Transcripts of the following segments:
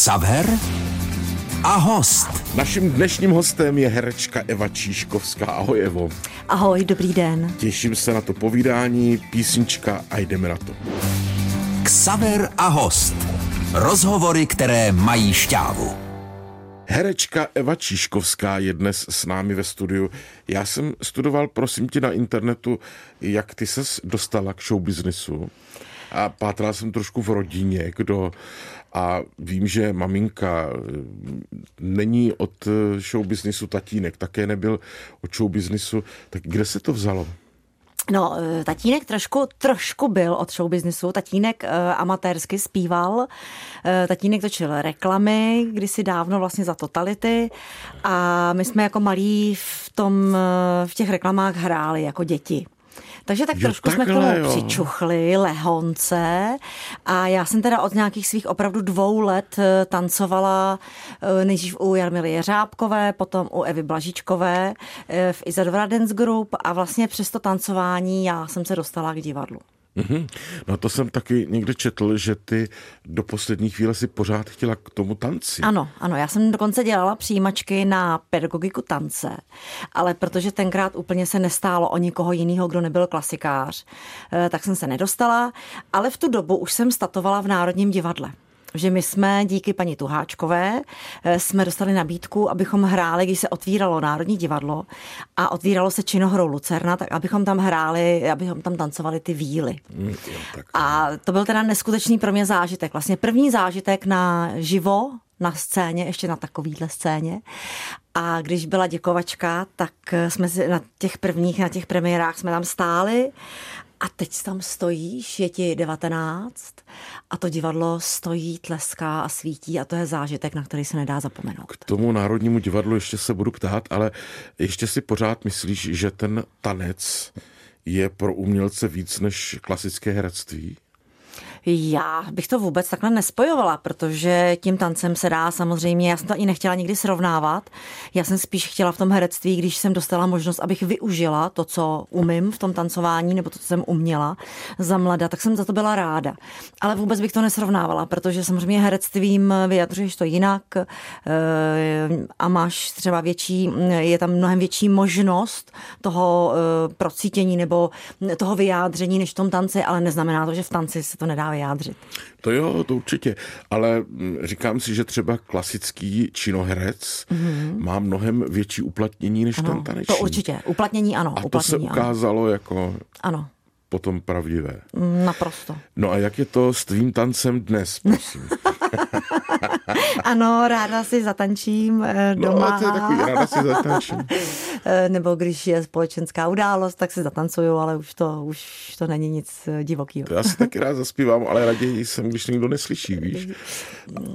Xaver a host. Naším dnešním hostem je herečka Eva Číškovská. Ahoj Evo. Ahoj, dobrý den. Těším se na to povídání, písnička a jdeme na to. Xaver a host. Rozhovory, které mají šťávu. Herečka Eva Číškovská je dnes s námi ve studiu. Já jsem studoval, prosím tě, na internetu, jak ty ses dostala k showbiznisu. A pátral jsem trošku v rodině, kdo a vím, že maminka není od showbiznisu tatínek, také nebyl od showbiznisu. Tak kde se to vzalo? No, eh, tatínek trošku, trošku byl od showbiznisu. Tatínek uh, amatérsky zpíval, uh, tatínek točil reklamy kdysi dávno vlastně za totality a my jsme jako malí v, tom, uh, v těch reklamách hráli jako děti. Takže tak jo, trošku takhle, jsme k tomu jo. přičuchli, lehonce a já jsem teda od nějakých svých opravdu dvou let eh, tancovala eh, nejdřív u Jarmily Jeřábkové, potom u Evy Blažičkové eh, v Isadora Dance Group a vlastně přes to tancování já jsem se dostala k divadlu. Mm-hmm. No to jsem taky někde četl, že ty do poslední chvíle si pořád chtěla k tomu tanci. Ano, ano, já jsem dokonce dělala přijímačky na pedagogiku tance, ale protože tenkrát úplně se nestálo o nikoho jiného, kdo nebyl klasikář, eh, tak jsem se nedostala, ale v tu dobu už jsem statovala v Národním divadle že my jsme díky paní Tuháčkové eh, jsme dostali nabídku, abychom hráli, když se otvíralo Národní divadlo a otvíralo se činohrou Lucerna, tak abychom tam hráli, abychom tam tancovali ty víly. Mm, a to byl teda neskutečný pro mě zážitek. Vlastně první zážitek na živo na scéně, ještě na takovýhle scéně. A když byla děkovačka, tak jsme si na těch prvních, na těch premiérách jsme tam stáli a teď tam stojíš, je ti 19 a to divadlo stojí, tleská a svítí a to je zážitek, na který se nedá zapomenout. K tomu Národnímu divadlu ještě se budu ptát, ale ještě si pořád myslíš, že ten tanec je pro umělce víc než klasické herectví? Já bych to vůbec takhle nespojovala, protože tím tancem se dá samozřejmě, já jsem to i nechtěla nikdy srovnávat. Já jsem spíš chtěla v tom herectví, když jsem dostala možnost, abych využila to, co umím v tom tancování, nebo to, co jsem uměla za mlada, tak jsem za to byla ráda. Ale vůbec bych to nesrovnávala, protože samozřejmě herectvím vyjadřuješ to jinak eh, a máš třeba větší, je tam mnohem větší možnost toho eh, procítění nebo toho vyjádření než v tom tanci, ale neznamená to, že v tanci se to nedá vyjádřit. To jo, to určitě, ale mm, říkám si, že třeba klasický činoherec mm-hmm. má mnohem větší uplatnění než ano, ten taneční. To určitě, uplatnění ano. A uplatnění, to se ukázalo ano. jako... Ano potom pravdivé. Naprosto. No a jak je to s tvým tancem dnes, prosím? ano, ráda si zatančím eh, no, doma. No, to je takový, ráda si zatančím. Eh, nebo když je společenská událost, tak si zatancuju, ale už to, už to není nic eh, divokého. Já si taky rád zaspívám, ale raději jsem, když někdo neslyší, víš.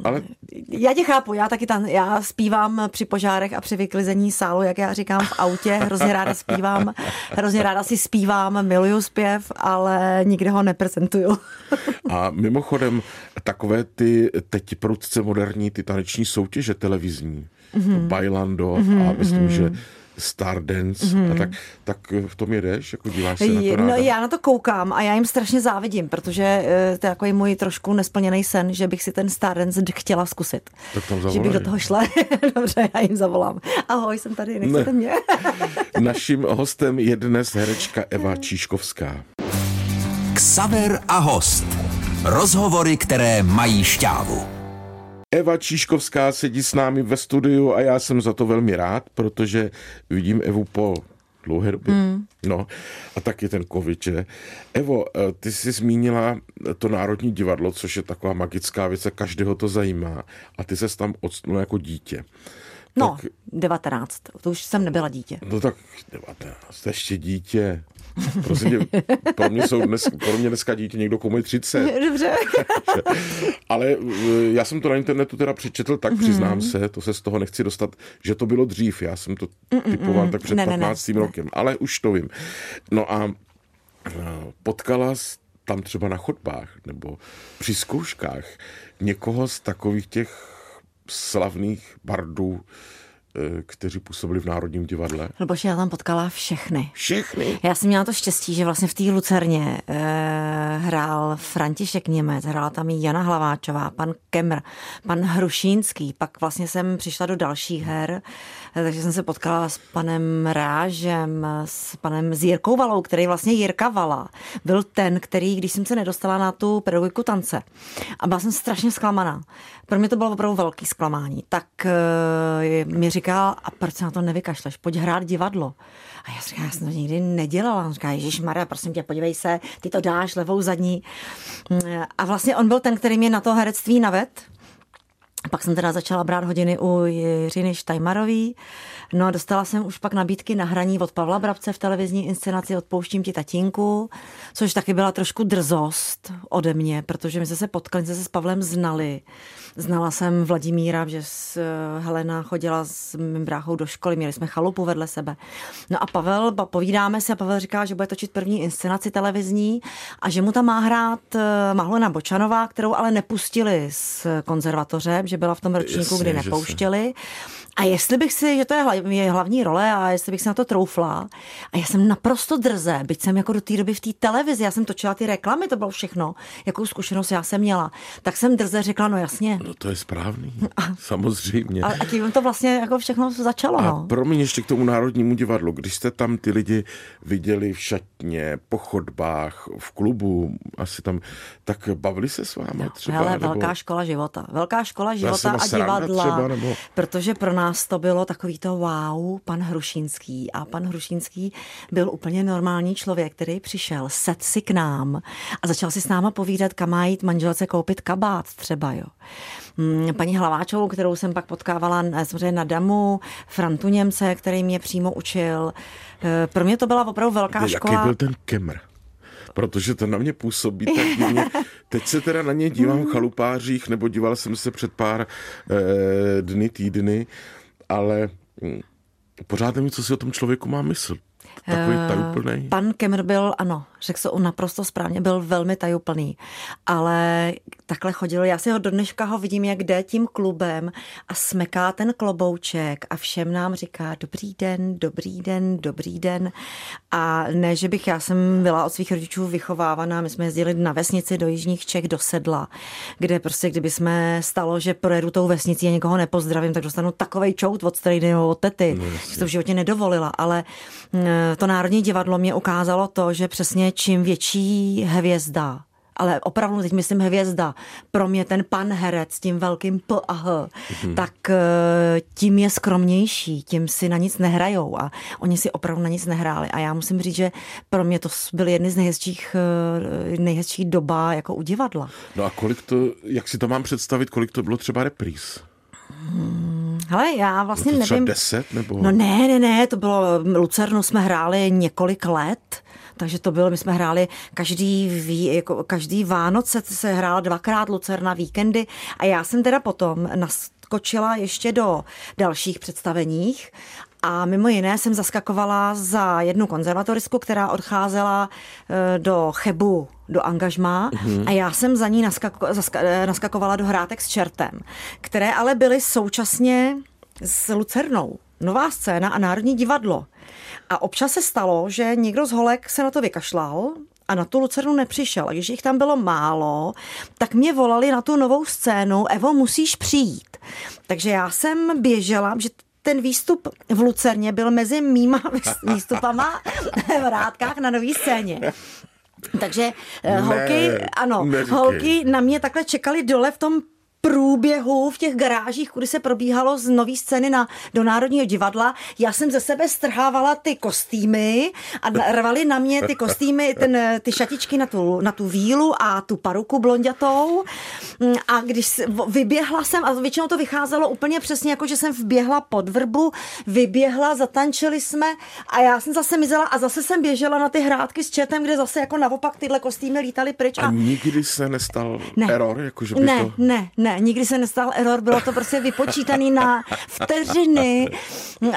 Ale... Já tě chápu, já taky tam, já zpívám při požárech a při vyklizení sálu, jak já říkám v autě, hrozně ráda zpívám, hrozně ráda si zpívám, miluju zpěv, ale nikde ho neprezentuju. a mimochodem, takové ty teď prudce moderní ty taneční soutěže televizní, mm-hmm. Bailando mm-hmm, a myslím, mm-hmm. že Stardance mm-hmm. a mhm. tak, tak v tom jedeš, jako díváš se na to ráda? No já na to koukám a já jim strašně závidím, protože eh, to je jako můj trošku nesplněný sen, že bych si ten Stardance chtěla zkusit. Tak tam. Že bych do toho šla. Dobře, já jim zavolám. Ahoj, jsem tady, nechcete ne. mě? Naším hostem je dnes herečka Eva Číškovská. Ksaver a host. Rozhovory, které mají šťávu. Eva Číškovská sedí s námi ve studiu a já jsem za to velmi rád, protože vidím Evu po dlouhé době. Mm. No, a taky ten covid, že? Evo, eh, ty jsi zmínila to Národní divadlo, což je taková magická věc a každého to zajímá. A ty se tam odstnula jako dítě. No, tak, 19. To už jsem nebyla dítě. No tak 19. Ještě dítě. Prosím tě, pro mě, jsou dnes, pro mě dneska dítě někdo komu je 30. Dobře. Ale eh, já jsem to na internetu teda přečetl, tak mm-hmm. přiznám se, to se z toho nechci dostat, že to bylo dřív. Já jsem to Mm-mm. typoval tak před ne, 15. Ne, ne. rokem, ale už to vím. No a eh, potkala tam třeba na chodbách nebo při zkouškách někoho z takových těch slavných bardů, kteří působili v Národním divadle? Luboši, já tam potkala všechny. Všechny? Já jsem měla to štěstí, že vlastně v té Lucerně eh, hrál František Němec, hrála tam i Jana Hlaváčová, pan Kemr, pan Hrušínský, pak vlastně jsem přišla do dalších her, eh, takže jsem se potkala s panem Rážem, s panem Zírkou Valou, který vlastně Jirka Vala byl ten, který, když jsem se nedostala na tu pedagogiku tance a byla jsem strašně zklamaná. Pro mě to bylo opravdu velký zklamání. Tak eh, mi říkal, a proč se na to nevykašleš, pojď hrát divadlo. A já říkám, já jsem to nikdy nedělala. On říká, Ježíš Maria, prosím tě, podívej se, ty to dáš levou zadní. A vlastně on byl ten, který mě na to herectví naved. Pak jsem teda začala brát hodiny u Jiřiny Štajmarový. No a dostala jsem už pak nabídky na hraní od Pavla Brabce v televizní inscenaci Odpouštím ti tatínku, což taky byla trošku drzost ode mě, protože my jsme se potkali, jsme se s Pavlem znali. Znala jsem Vladimíra, že s eh, Helena chodila s mým bráchou do školy, měli jsme chalupu vedle sebe. No a Pavel, povídáme si a Pavel říká, že bude točit první inscenaci televizní a že mu tam má hrát eh, Mahlena Bočanová, kterou ale nepustili z konzervatoře, že byla v tom ročníku, Jasně, kdy nepouštěli. A jestli bych si, že to je hlavní role a jestli bych si na to troufla, a já jsem naprosto drze, byť jsem jako do té doby v té televizi, já jsem točila ty reklamy, to bylo všechno, jakou zkušenost já jsem měla, tak jsem drze řekla, no jasně. No to je správný, samozřejmě. A, a tím to vlastně jako všechno začalo. A no. pro mě ještě k tomu Národnímu divadlu, když jste tam ty lidi viděli v šatně, po chodbách, v klubu, asi tam, tak bavili se s váma no, třeba? Hele, nebo... velká škola života. Velká škola života a divadla. Třeba, nebo... Protože pro nás to bylo takový to wow, pan Hrušínský. A pan Hrušínský byl úplně normální člověk, který přišel, set si k nám a začal si s náma povídat, kam má jít manželce koupit kabát třeba, jo mm, paní Hlaváčovou, kterou jsem pak potkávala samozřejmě na Damu, Frantu Němce, který mě přímo učil. E, pro mě to byla opravdu velká Jaký škola. Jaký byl ten kemr? Protože to na mě působí tak divně. Teď se teda na ně dívám v chalupářích, nebo díval jsem se před pár eh, dny, týdny, ale hm, pořád nevím, co si o tom člověku má myslet. Takový eh, tajuplný. Pan Kemr byl, ano, řekl se on naprosto správně, byl velmi tajuplný, ale takhle chodil, já si ho do dneška ho vidím, jak jde tím klubem a smeká ten klobouček a všem nám říká dobrý den, dobrý den, dobrý den. A ne, že bych, já jsem byla od svých rodičů vychovávaná, my jsme jezdili na vesnici do Jižních Čech, do Sedla, kde prostě, kdyby jsme stalo, že projedu tou vesnicí a někoho nepozdravím, tak dostanu takovej čout od strejdy nebo od tety, no, že to v životě nedovolila, ale eh, to Národní divadlo mě ukázalo to, že přesně čím větší hvězda, ale opravdu teď myslím hvězda, pro mě ten pan herec s tím velkým P a H, mm tak eh, tím je skromnější, tím si na nic nehrajou a oni si opravdu na nic nehráli. A já musím říct, že pro mě to byly jedny z nejhezčích, eh, nejhezčích doba jako u divadla. No a kolik to, jak si to mám představit, kolik to bylo třeba repríz? Hmm, hele, já vlastně to nevím. deset nebo? No ne, ne, ne, to bylo, Lucernu jsme hráli několik let, takže to bylo, my jsme hráli každý, jako každý Vánoce se hrál dvakrát Lucerna víkendy a já jsem teda potom naskočila ještě do dalších představeních a mimo jiné jsem zaskakovala za jednu konzervatoristku, která odcházela e, do Chebu do angažmá mm-hmm. a já jsem za ní naskako, zaska, e, naskakovala do hrátek s čertem, které ale byly současně s Lucernou. Nová scéna a Národní divadlo. A občas se stalo, že někdo z holek se na to vykašlal a na tu Lucernu nepřišel. A když jich tam bylo málo, tak mě volali na tu novou scénu, Evo, musíš přijít. Takže já jsem běžela, že ten výstup v Lucerně byl mezi mýma výstupama v Rádkách na nový scéně. Takže eh, ne, holky, ano, neříkej. holky na mě takhle čekali dole v tom průběhu v těch garážích, kudy se probíhalo z nový scény na, do Národního divadla. Já jsem ze sebe strhávala ty kostýmy a rvali na mě ty kostýmy, ten, ty šatičky na tu, na tu vílu a tu paruku blondětou. A když vyběhla jsem, a většinou to vycházelo úplně přesně jako, že jsem vběhla pod vrbu, vyběhla, zatančili jsme a já jsem zase mizela a zase jsem běžela na ty hrádky s četem, kde zase jako naopak tyhle kostýmy lítaly pryč. A, a nikdy se nestal ne. error? Jako, že by ne, to... ne, ne, nikdy se nestal error, bylo to prostě vypočítaný na vteřiny.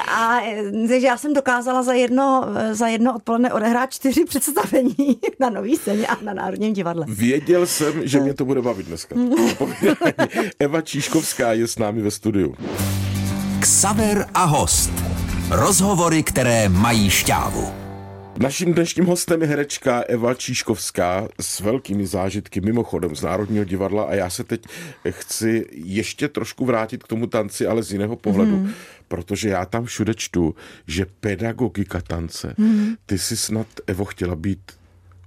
A takže já jsem dokázala za jedno, za jedno odpoledne odehrát čtyři představení na nový scéně a na Národním divadle. Věděl jsem, že mě to bude bavit dneska. Eva Číškovská je s námi ve studiu. Ksaver a host. Rozhovory, které mají šťávu. Naším dnešním hostem je herečka Eva Číškovská s velkými zážitky mimochodem z Národního divadla a já se teď chci ještě trošku vrátit k tomu tanci, ale z jiného pohledu, mm. protože já tam všude čtu, že pedagogika tance, mm. ty jsi snad, Evo, chtěla být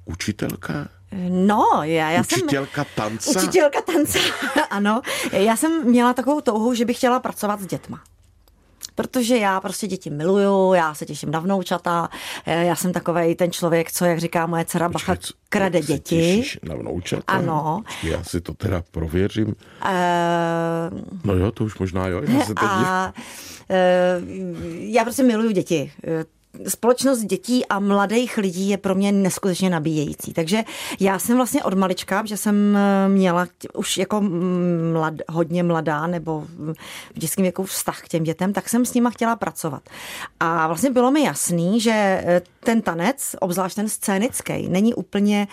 učitelka? No, já, já Učitelka jsem... tance? Učitelka tance, ano. Já jsem měla takovou touhu, že bych chtěla pracovat s dětma protože já prostě děti miluju, já se těším na vnoučata, eh, já jsem takový ten člověk, co, jak říká moje dcera Bacha, krade děti. na vnoučata? Ano. Já si to teda prověřím. Uh... No jo, to už možná jo. Já se teď... A, uh, já prostě miluju děti společnost dětí a mladých lidí je pro mě neskutečně nabíjející. Takže já jsem vlastně od malička, že jsem eh, měla už jako mlad, hodně mladá nebo v dětském věku vztah k těm dětem, tak jsem s nima chtěla pracovat. A vlastně bylo mi jasný, že eh, ten tanec, obzvlášť ten scénický, není úplně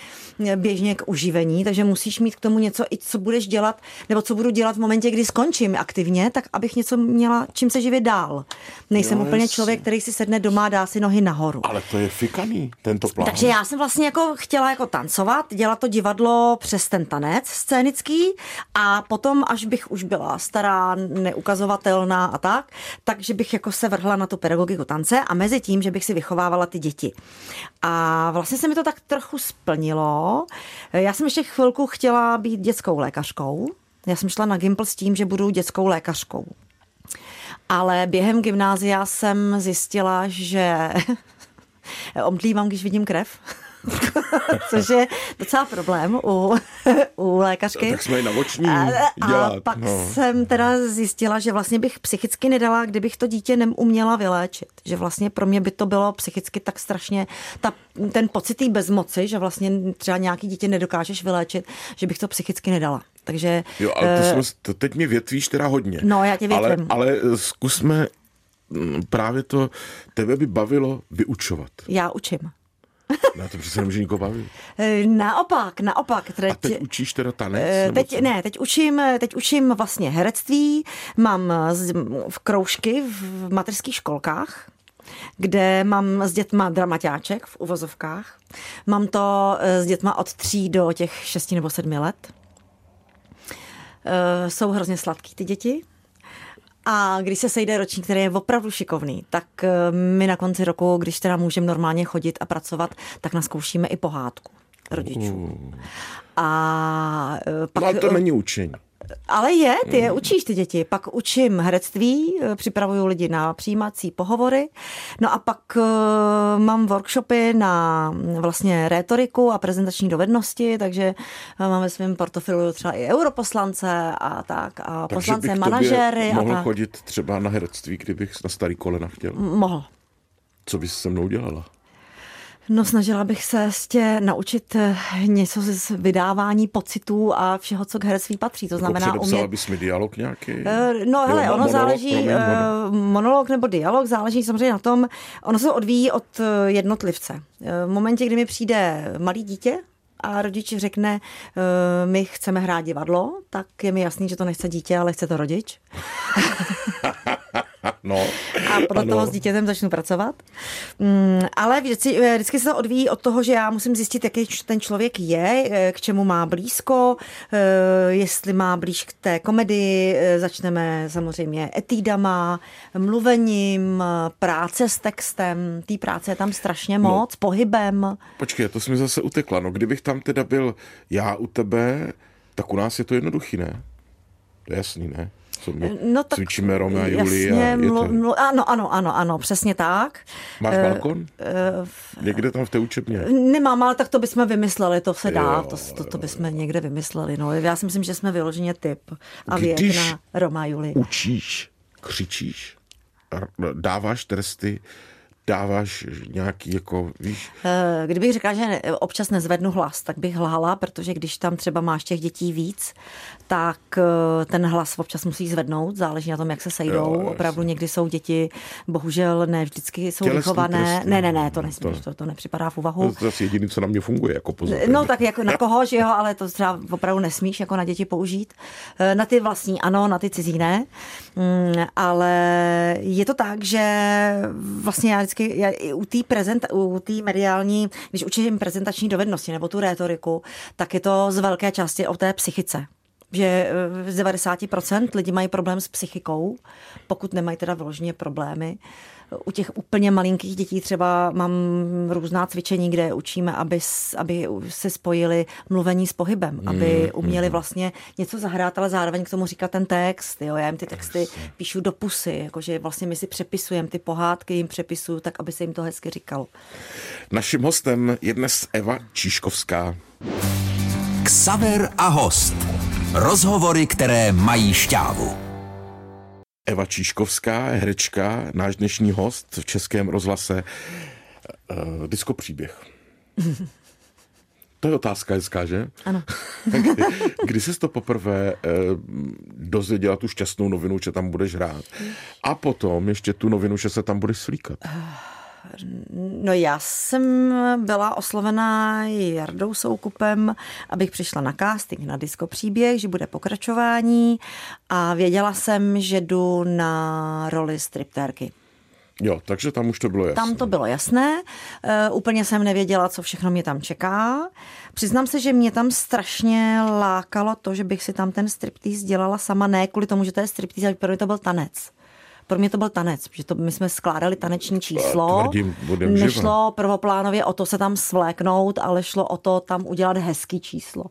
eh, běžně k uživení, takže musíš mít k tomu něco, i co budeš dělat, nebo co budu dělat v momentě, kdy skončím aktivně, tak abych něco měla, čím se živit dál. Nejsem jo, úplně člověk, který si sedne doma, dá si nohy nahoru. Ale to je fikaný, tento plán. Takže já jsem vlastně jako chtěla jako tancovat, dělat to divadlo přes ten tanec scénický a potom, až bych už byla stará, neukazovatelná a tak, takže bych jako se vrhla na tu pedagogiku tance a mezi tím, že bych si vychovávala ty děti. A vlastně se mi to tak trochu splnilo. Já jsem ještě chvilku chtěla být dětskou lékařkou. Já jsem šla na Gimpl s tím, že budu dětskou lékařkou. Ale během gymnázia jsem zjistila, že omdlívám, když vidím krev. což je docela problém u, u lékařky. Tak jsme i na oční dělat. A pak no. jsem teda zjistila, že vlastně bych psychicky nedala, kdybych to dítě neuměla vyléčit. Že vlastně pro mě by to bylo psychicky tak strašně, ta, ten pocit té bezmoci, že vlastně třeba nějaký dítě nedokážeš vyléčit, že bych to psychicky nedala. Takže, jo, ale to, uh, jsme, to teď mě větvíš teda hodně. No, já tě větvím. Ale, ale zkusme mm, právě to, tebe by bavilo vyučovat. Já učím. No to přece nemůže nikoho bavit. Eh, naopak, naopak. Teď, A teď učíš teda tanec? Eh, teď, ne, teď učím, teď učím vlastně herectví, mám v kroužky v mateřských školkách, kde mám s dětma dramaťáček v uvozovkách. Mám to s dětma od tří do těch šesti nebo sedmi let. Eh, jsou hrozně sladký ty děti. A když se sejde ročník, který je opravdu šikovný, tak eh, my na konci roku, když teda můžeme normálně chodit a pracovat, tak naskoušíme i pohádku rodičů. Uh. A pak... No ale to není učení. Ale je, ty je učíš ty děti. Pak učím herectví, eh, připravuju lidi na přijímací pohovory. No a pak uh, mám workshopy na vlastně rétoriku a prezentační dovednosti, takže uh, mám ve svém portfoliu třeba i europoslance a tak. A takže poslance, manažery. mohl a tak. chodit třeba na herectví, kdybych na starý kolena chtěl? Mohl. Co bys se mnou dělala? No snažila bych se ještě naučit eh, něco z vydávání pocitů a všeho, co k herectví patří. To jako znamená umět... bys mi dialog nějaký? Uh, no hele, ono monolog, záleží, promiň, uh, monolog nebo dialog záleží samozřejmě na tom, ono se odvíjí od jednotlivce. V momentě, kdy mi přijde malý dítě, a rodič řekne, my chceme hrát divadlo, tak je mi jasný, že to nechce dítě, ale chce to rodič. No, a podle ano. toho s dítětem začnu pracovat. Mm, ale vždycky, eh, vždycky se to odvíjí od toho, že já musím zjistit, jaký ten člověk je, eh, k čemu má blízko, eh, jestli má blíž k té komedii, začneme samozřejmě etídama, mluvením, práce s textem, té práce je tam strašně no. moc, no, pohybem. Počkej, to jsi mi zase utekla. No, kdybych tam teda byl já u tebe, tak u nás je to jednoduchý, ne? To je jasný, ne? co my no, tak, cvičíme Roma a Julie. Jasně, a mlu, to... mlu, ano, ano, ano, ano, přesně tak. Máš uh, balkon? Uh, někde tam v té učebně? Nemám, ale tak to bychom vymysleli, to se dá, jo, to, to, to bychom někde vymysleli. No. Já si myslím, že jsme vyloženě typ a věk na Roma Julie. učíš, křičíš, dáváš tresty, dáváš nějaký, jako, víš? Eh, kdybych řekla, že občas nezvednu hlas, tak bych lhala, protože když tam třeba máš těch dětí víc, tak eh, ten hlas občas musí zvednout, záleží na tom, jak se sejdou. Jo, Opravdu někdy jsou děti, bohužel ne vždycky jsou Tělesný vychované. Trestný. Ne, ne, ne, to nesmíš, to, to, to nepřipadá v úvahu. To je zase jediný, co na mě funguje, jako pozor. No tak jako na koho, že jo, ale to třeba opravdu nesmíš jako na děti použít. Eh, na ty vlastní ano, na ty cizí ne. Mm, ale je to tak, že vlastně já vždycky já, u té prezent, u mediální, když učím prezentační dovednosti nebo tu rétoriku, tak je to z velké části o té psychice že eh, z 90% lidi mají problém s psychikou, pokud nemají teda vyloženě problémy. U těch úplně malinkých dětí třeba mám různá cvičení, kde učíme, aby, aby se spojili mluvení s pohybem, aby mm, uměli vlastně něco zahrát, ale zároveň k tomu říkat ten text. Jo. Já jim ty texty píšu do pusy, jakože vlastně my si přepisujeme ty pohádky, jim přepisuju tak, aby se jim to hezky říkalo. Naším hostem je dnes Eva Číškovská. Ksaver a host. Rozhovory, které mají šťávu. Eva Číškovská, herečka, náš dnešní host v Českém rozhlase. Uh, disko příběh. To je otázka hezká, že? Ano. Kdy jsi to poprvé eh, dozvěděla tu šťastnou novinu, že tam budeš hrát? A potom ještě tu novinu, že se tam budeš slíkat? No já jsem byla oslovená Jardou Soukupem, abych přišla na casting na Disco příběh, že bude pokračování a věděla jsem, že jdu na roli striptérky. Jo, takže tam už to bylo jasné. Tam to bylo jasné. Uh, úplně jsem nevěděla, co všechno mě tam čeká. Přiznám se, že mě tam strašně lákalo to, že bych si tam ten striptease dělala sama, ne kvůli tomu, že to je striptease, ale mě to byl tanec pro mě to byl tanec, protože to my jsme skládali taneční číslo. Tvrdím, Nešlo prvoplánově o to se tam svléknout, ale šlo o to tam udělat hezký číslo.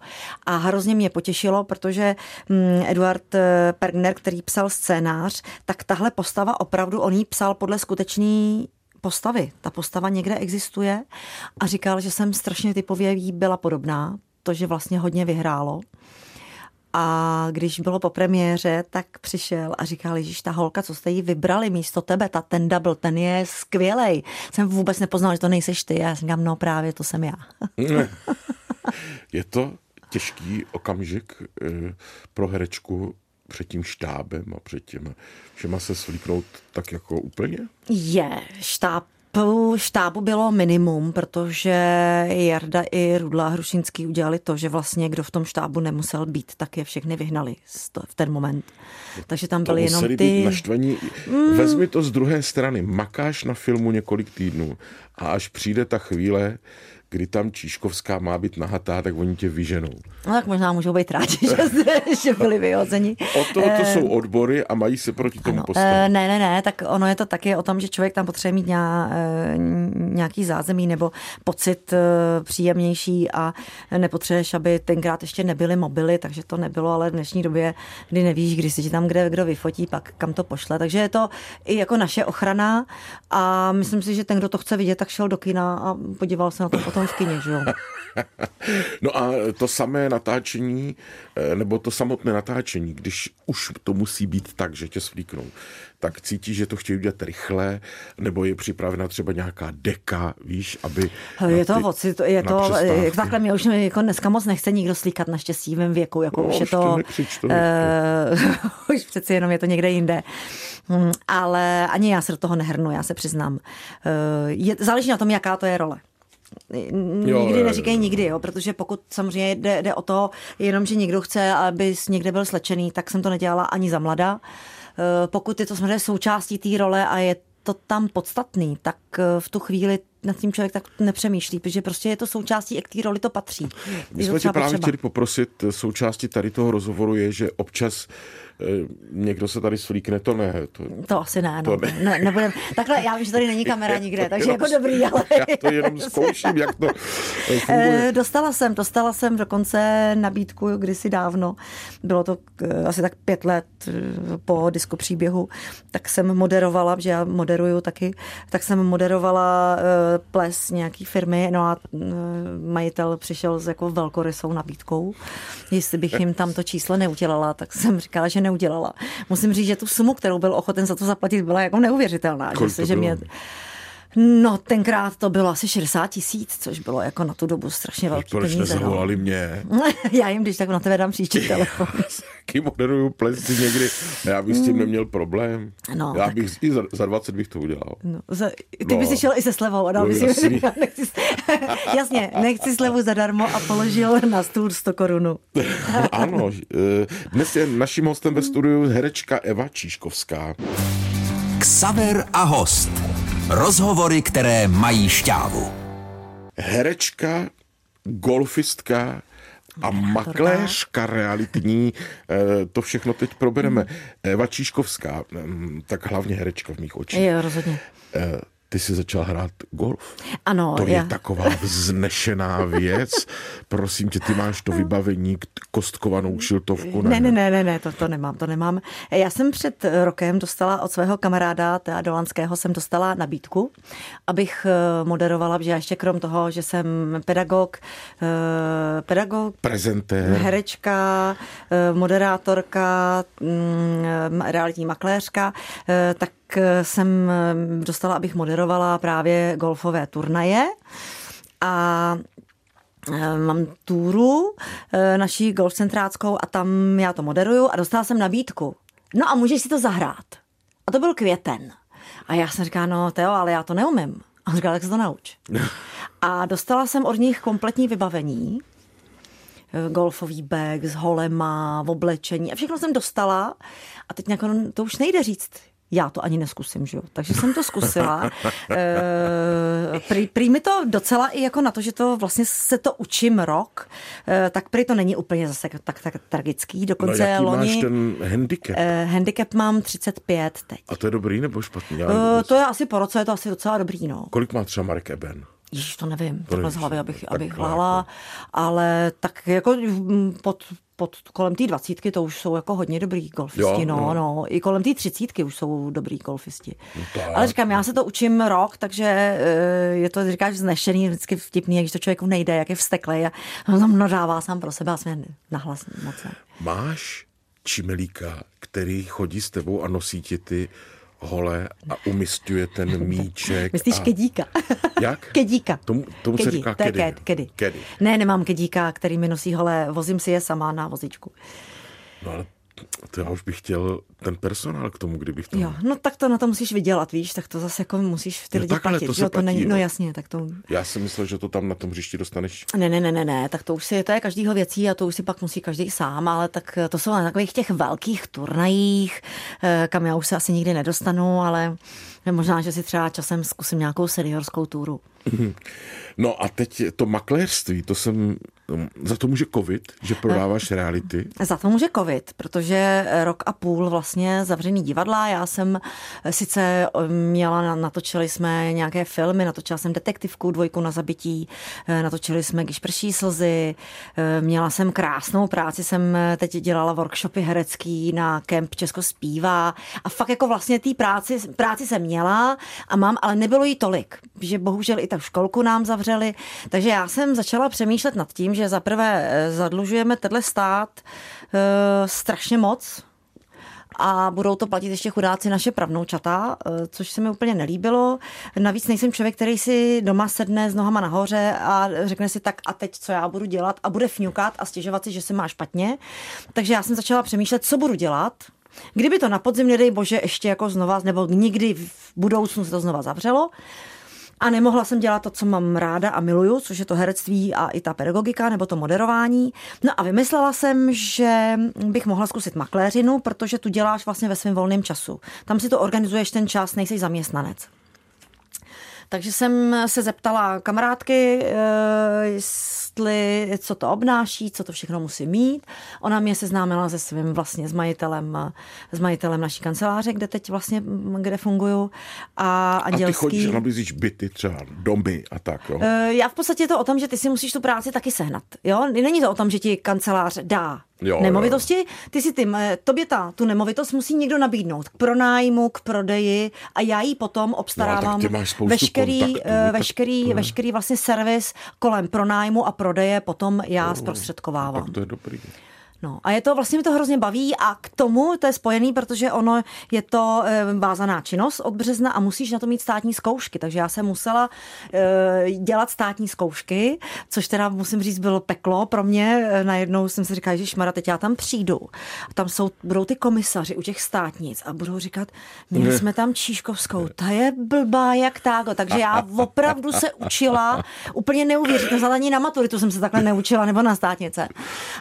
A hrozně mě potěšilo, protože hm, Eduard eh, Pergner, který psal scénář, tak tahle postava opravdu on jí psal podle skutečný postavy. Ta postava někde existuje a říkal, že jsem strašně typově jí byla podobná, to, že vlastně hodně vyhrálo. A když bylo po premiéře, tak přišel a říkal, že ta holka, co jste jí vybrali místo tebe, ta, ten double, ten je skvělej. Jsem vůbec nepoznal, že to nejseš ty. Já říkám, no právě to jsem já. je to těžký okamžik eh, pro herečku před tím štábem a před těma všema se slíknout tak jako úplně? Je, štáb štábu bylo minimum, protože Jarda i Rudla Hrušinský udělali to, že vlastně kdo v tom štábu nemusel být, tak je všechny vyhnali v ten moment. Takže tam byly jenom ty... Být naštvaní. Mm. Vezmi to z druhé strany. Makáš na filmu několik týdnů a až přijde ta chvíle, kdy tam Číškovská má být nahatá, tak oni tě vyženou. No tak možná můžou být rádi, že, že byli vyhozeni. O to, to jsou eh, odbory a mají se proti tomu ano, postavit. Eh, ne, ne, ne, tak ono je to taky o tom, že člověk tam potřebuje mít eh, nějaký zázemí nebo pocit příjemnější a nepotřebuješ, aby tenkrát ještě nebyly mobily, takže to nebylo, ale v dnešní době, kdy nevíš, kdy si ti tam kde kdo vyfotí, pak kam to pošle. Takže je to i jako naše ochrana a myslím si, že ten, kdo to chce vidět, tak šel do kina a podíval se na to potom kině, že jo? no a to samé natáčení, eh, nebo to samotné natáčení, když už to musí být tak, že tě svlíknou, tak cítí, že to chtějí udělat rychle, nebo je připravena třeba nějaká deka, víš, aby... Je to, ty, to, je to, takhle mě už jako dneska moc nechce nikdo slíkat na štěstí v věku, jako no, už je to, nekřič, to uh, už přeci jenom je to někde jinde. Hmm, ale ani já se do toho nehrnu, já se přiznám. Uh, je, záleží na tom, jaká to je role. Nikdy neříkej nikdy, jo, protože pokud samozřejmě jde, jde o to, jenom, že někdo chce, aby někde byl slečený, tak jsem to nedělala ani za mlada. Eh, pokud je to samozřejmě součástí té role a je to tam podstatný, tak eh, v tu chvíli nad tím člověk tak nepřemýšlí, protože prostě je to součástí, jak té roli to patří. My jsme tě právě chtěli poprosit, součástí tady toho rozhovoru je, že občas Eh, někdo se tady slíkne, to ne. To, to asi ne, no. to ne. ne nebudem. Takhle, já vím, že tady není kamera nikde, takže jako dobrý, ale... Já to jenom zkouším, jak to eh, funguje. Dostala jsem, dostala jsem dokonce nabídku kdysi dávno, bylo to eh, asi tak pět let po disku příběhu, tak jsem moderovala, že já moderuju taky, tak jsem moderovala ples nějaký firmy, no a majitel přišel s jako velkorysou nabídkou, jestli bych jim tam to číslo neudělala, tak jsem říkala, že neudělala. Musím říct, že tu sumu, kterou byl ochoten za to zaplatit, byla jako neuvěřitelná. Kolik že, že mě, No, tenkrát to bylo asi 60 tisíc, což bylo jako na tu dobu strašně velký Proč peníze. No. nezavolali mě? Já jim, když tak na tebe dám příští telefon. Taky moderuju plesy někdy. Já bych s tím neměl problém. No, Já tak- bych i za, za 20 bych to udělal. No, za, ty No. bys si šel i se slevou a dal No, bys jasný. jim, nechci, jasně, nechci slevu zadarmo a položil na stůl 100 korunů. ano, eh, dnes je naším hostem ve studiu herečka Eva Číškovská. Ksaver a host. Rozhovory, které mají šťávu. Herečka, golfistka a makléřka realitní, eh, to všechno teď probereme. Eva Číškovská, mm, tak hlavně herečka v mých očích. Jo, rozhodně. Ty jsi začal hrát golf. Ano, To je já, taková vznešená věc. Prosím tě, ty máš to vybavení, kostkovanou šiltovku. Ne, ne, ne, ne, ne, to, to nemám, to nemám. Já jsem před rokem dostala od svého kamaráda, teda Dolanského, jsem dostala nabídku, abych eh, moderovala, protože já ještě krom toho, že jsem pedagog, eh, pedagog, Prezentér. herečka, eh, moderátorka, mm, realitní makléřka, tak jsem eh, dostala, abych moderovala právě golfové turnaje a eh, mám túru eh, naší golfcentráckou a tam já to moderuju a dostala jsem nabídku. No a můžeš si to zahrát. A to byl květen. A já jsem říkala, no Teo, ale já to neumím. A on říkal, tak se to nauč. A dostala jsem od nich kompletní vybavení, eh, golfový bag s holema, v oblečení a všechno jsem dostala a teď jako, to už nejde říct. Já to ani neskusím, že jo? Takže jsem to zkusila. E, prý, prý mi to docela i jako na to, že to vlastně se to učím rok, e, tak prý to není úplně zase tak, tak tragický. No Dokonce jaký loni máš ten handicap? e, handicap mám 35 teď. A to je dobrý nebo špatný? E, to je asi po roce, je to asi docela dobrý, no. Kolik má třeba Marek Eben? Ježiš, to nevím, takhle z hlavy, abych, tak abych jako- hlála, ale tak jako pod, pod kolem té dvacítky to už jsou jako hodně dobrý golfisti, Jo, no, no. no, i kolem té třicítky už jsou dobrý golfisti. tak, ale říkám, já se to učím rok, takže eh, je to, říkáš, znešený, vždycky vtipný, když to člověku nejde, jak je vsteklej a on tam nadává sám pro sebe a jsme nahlas moc. ne. Máš čimelíka, který chodí s tebou a nosí ti ty hole a umistuje ten míček. Myslíš a... kedíka? Jak? Kedíka. Tomu, tomu se Kedi, říká to kedy. ked- kedy. kedy. Ne, nemám kedíka, který mi nosí hole, vozím si je sama na vozičku. No ale to já už bych chtěl ten personál k tomu, kdybych tam... Jo, no tak to na to musíš vydělat, víš, tak to zase jako musíš ty Jo, lidi takhle, platit, to se jo, to platí, není, jo. no jasně, tak to, Já jsem myslel, že to tam na tom hřišti dostaneš. ne, ne, ne, ne, ne, tak to už si, to je každýho věcí a to už si pak musí každý sám, ale tak to jsou na takových těch velkých turnajích, eh, kam já už se asi nikdy nedostanu, ale možná, že si třeba časem zkusím nějakou seniorskou túru. No a teď to makléřství, to jsem... Za to může covid, že prodáváš reality. Za to může covid, protože rok a půl vlastně zavřený divadla. Já jsem sice měla, natočili jsme nějaké filmy, natočila jsem detektivku, dvojku na zabití, natočili jsme Když prší slzy, měla jsem krásnou práci, jsem teď dělala workshopy herecký na Kemp Česko zpívá a fakt jako vlastně té práci, práci jsem měla a mám, ale nebylo jí tolik, že bohužel i tak školku nám zavřeli, takže já jsem začala přemýšlet nad tím, že zaprvé zadlužujeme tenhle stát e, strašně moc, a budou to platit ještě chudáci naše pravnoučata, eh, což se mi úplně nelíbilo. Navíc nejsem člověk, který si doma sedne s nohama nahoře a řekne si tak a teď co já budu dělat a bude fňukat a stěžovat si, že se má špatně. Takže já jsem začala přemýšlet, co budu dělat, Kdyby to na podzim, nedej bože, ještě jako znova, nebo nikdy v budoucnu se to znova zavřelo, a nemohla jsem dělat to, co mám ráda a miluju, což je to herectví a i ta pedagogika nebo to moderování. No a vymyslela jsem, že bych mohla zkusit makléřinu, protože tu děláš vlastně ve svém volném času. Tam si to organizuješ ten čas, nejsi zaměstnanec. Takže jsem se zeptala kamarádky, jestli, co to obnáší, co to všechno musí mít. Ona mě seznámila se svým vlastně s majitelem, s majitelem naší kanceláře, kde teď vlastně, kde funguju. A, a ty chodíš a nabízíš byty, třeba domy a tak, jo? Já v podstatě je to o tom, že ty si musíš tu práci taky sehnat. Jo? Není to o tom, že ti kancelář dá Jo, nemovitosti, ty si ty, tobě ta, tu nemovitost musí někdo nabídnout k pronájmu, k prodeji a já ji potom obstarávám no, veškerý, kontaktů, veškerý, tak, veškerý vlastně servis kolem pronájmu a prodeje potom já zprostředkovávám. Tak to je dobrý. No a je to vlastně mi to hrozně baví a k tomu to je spojený, protože ono je to e, vázaná činnost od března a musíš na to mít státní zkoušky, takže já jsem musela e, dělat státní zkoušky, což teda musím říct bylo peklo pro mě. E, najednou jsem si říkala, že šmara, teď já tam přijdu. A tam jsou, budou ty komisaři u těch státnic a budou říkat, měli jsme tam Číškovskou, ta je blbá jak tágo, takže já opravdu se učila, úplně neuvěřitelně, ani na maturitu jsem se takhle neučila, nebo na státnice,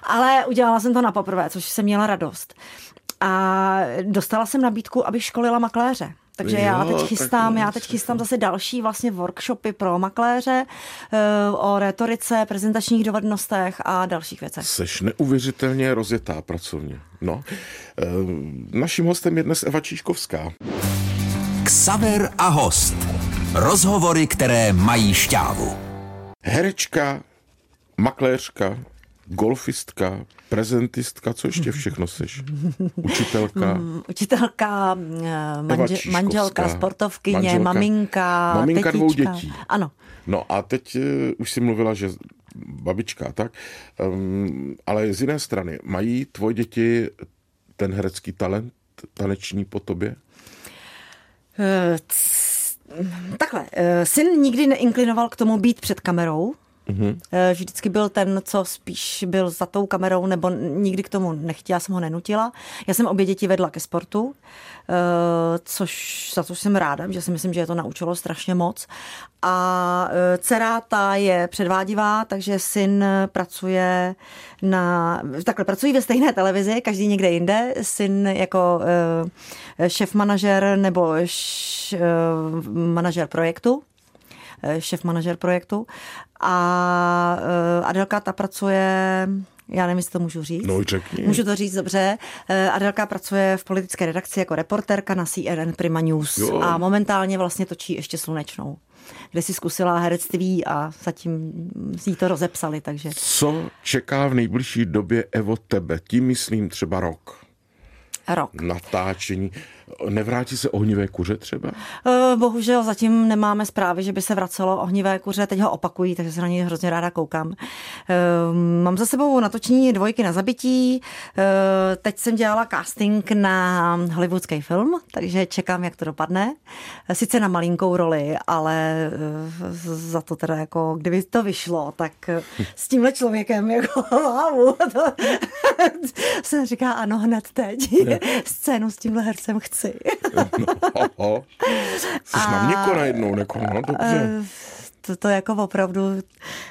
ale udělala jsem to na poprvé, což jsem měla radost. A dostala jsem nabídku, abych školila makléře. Takže jo, já teď chystám, já teď chystám zase další vlastně workshopy pro makléře eh, o retorice, prezentačních dovednostech a dalších věcech. Seš neuvěřitelně rozjetá pracovně. No. Eh, naším hostem je dnes Eva Číškovská. Ksaver a host. Rozhovory, které mají šťávu. Herečka, makléřka, golfistka, prezentistka, co ještě všechno seš? Učitelka? Mm, učitelka, eh, manže, manželka, sportovkyně, manželka, maminka, Maminka dvou dětí. Ano. No a teď uh, už si mluvila, že babička, tak, um, ale z jiné strany, mají tvoje děti ten herecký talent, taneční po tobě? Uh, takhle, syn nikdy neinklinoval k tomu být před kamerou, Mm-hmm. Vždycky byl ten, co spíš byl za tou kamerou, nebo nikdy k tomu nechtěla, jsem ho nenutila. Já jsem obě děti vedla ke sportu, eh, což za to jsem ráda, že si myslím, že je to naučilo strašně moc. A eh, dcera ta je předvádivá, takže syn pracuje na, takhle pracují ve stejné televizi, každý někde jinde. Syn jako šef manažer nebo š, manažer projektu šef manažer projektu. A eh, Adelka ta pracuje já nevím, jestli to můžu říct. No. Můžu to říct dobře. Eh, Adelka pracuje v politické redakci jako reporterka na CNN Prima News jo. a momentálně vlastně točí ještě slunečnou kde si zkusila herectví a zatím si to rozepsali. Takže. Co čeká v nejbližší době Evo tebe? Tím myslím třeba rok. Rok. Natáčení. Nevrátí se ohnivé kuře třeba? Eh, bohužel zatím nemáme zprávy, že by se vracelo ohnivé kuře. Teď ho opakují, takže se na něj hrozně ráda koukám. Eh, mám za sebou natočení dvojky na zabití. Eh, teď jsem dělala casting na hollywoodský film, takže čekám, jak to dopadne. Sice na malinkou roli, ale za to teda jako, kdyby to vyšlo, tak s tímhle člověkem jako wow, to se říká ano hned teď. Scénu s tímhle hercem chci chci. no, Jsi a, na měko najednou, neko, no dobře. Uh, to, to jako opravdu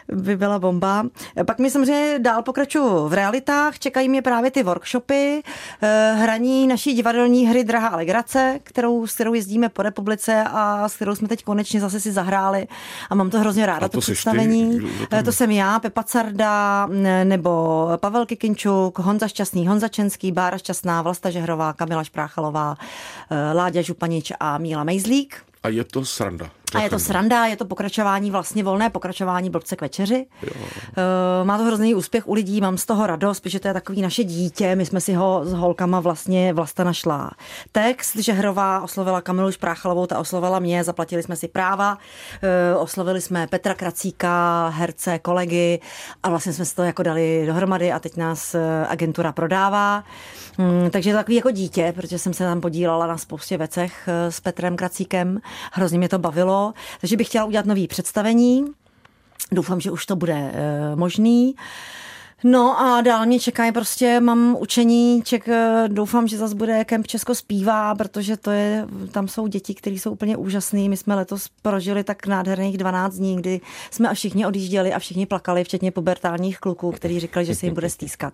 by byla bomba. Pak mi samozřejmě dál pokračuju v realitách, čekají mě právě ty workshopy, eh, hraní naší divadelní hry Drahá Alegrace, kterou, s kterou jezdíme po republice a s kterou jsme teď konečně zase si zahráli a mám to hrozně ráda, to, to představení. Ty? To jsem já, Pepa Carda, nebo Pavel Kikinčuk, Honza Šťastný, Honza Čenský, Bára Šťastná, Vlasta Žehrová, Kamila Špráchalová, eh, Láďa Županič a Míla Mejzlík. A je to sranda. A je to sranda, je to pokračování, vlastně volné pokračování blbce k večeři. Jo. Uh, má to hrozný úspěch u lidí, mám z toho radost, protože to je takový naše dítě. My jsme si ho s holkama vlastně vlasta našla. Text, že Hrová oslovila Kamilu Špráchalovou, ta oslovila mě, zaplatili jsme si práva, uh, oslovili jsme Petra Kracíka, herce, kolegy a vlastně jsme si to jako dali dohromady a teď nás eh, agentura prodává. Um, takže je to takový jako dítě, protože jsem se tam podílala na spoustě věcech s Petrem Kracíkem. Hrozně mě to bavilo takže bych chtěla udělat nový představení. Doufám, že už to bude e, možný. No a dál mě čeká, prostě mám učení, ček, eh, doufám, že zase bude Kemp Česko zpívá, protože to je, tam jsou děti, které jsou úplně úžasné. My jsme letos prožili tak nádherných 12 dní, kdy jsme a všichni odjížděli a všichni plakali, včetně pubertálních kluků, kteří říkali, že se jim bude stýskat.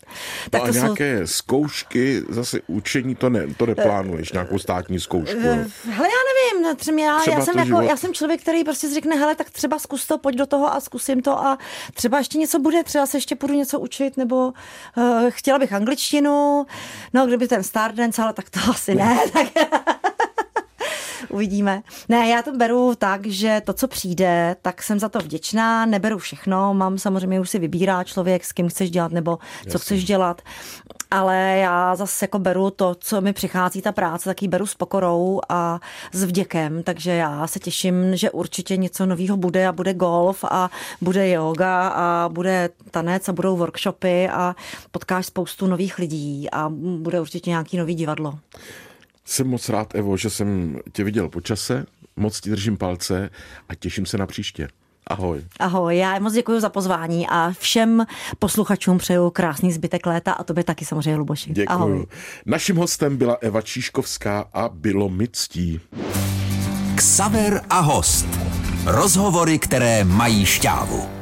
Tak no a to nějaké jsou... zkoušky, zase učení, to, ne, to neplánuješ, nějakou státní zkoušku? Uh, hele, já nevím, třeba já, třeba já, jsem jako, já jsem člověk, který prostě řekne, hele, tak třeba zkus to, pojď do toho a zkusím to a třeba ještě něco bude, třeba se ještě půjdu něco učit učit, nebo uh, chtěla bych angličtinu, no kdyby ten Stardance, ale tak to asi ne. Tak Uvidíme. Ne, já to beru tak, že to, co přijde, tak jsem za to vděčná, neberu všechno, mám samozřejmě už si vybírá člověk, s kým chceš dělat nebo co Jasně. chceš dělat, ale já zase jako beru to, co mi přichází ta práce, tak ji beru s pokorou a s vděkem, takže já se těším, že určitě něco nového bude a bude golf a bude yoga a bude tanec a budou workshopy a potkáš spoustu nových lidí a bude určitě nějaký nový divadlo. Jsem moc rád, Evo, že jsem tě viděl po čase, moc ti držím palce a těším se na příště. Ahoj. Ahoj, já moc děkuji za pozvání a všem posluchačům přeju krásný zbytek léta a tobě taky samozřejmě, Luboši. Děkuji. Ahoj. Naším hostem byla Eva Číškovská a bylo mi ctí. Ksaver a host. Rozhovory, které mají šťávu.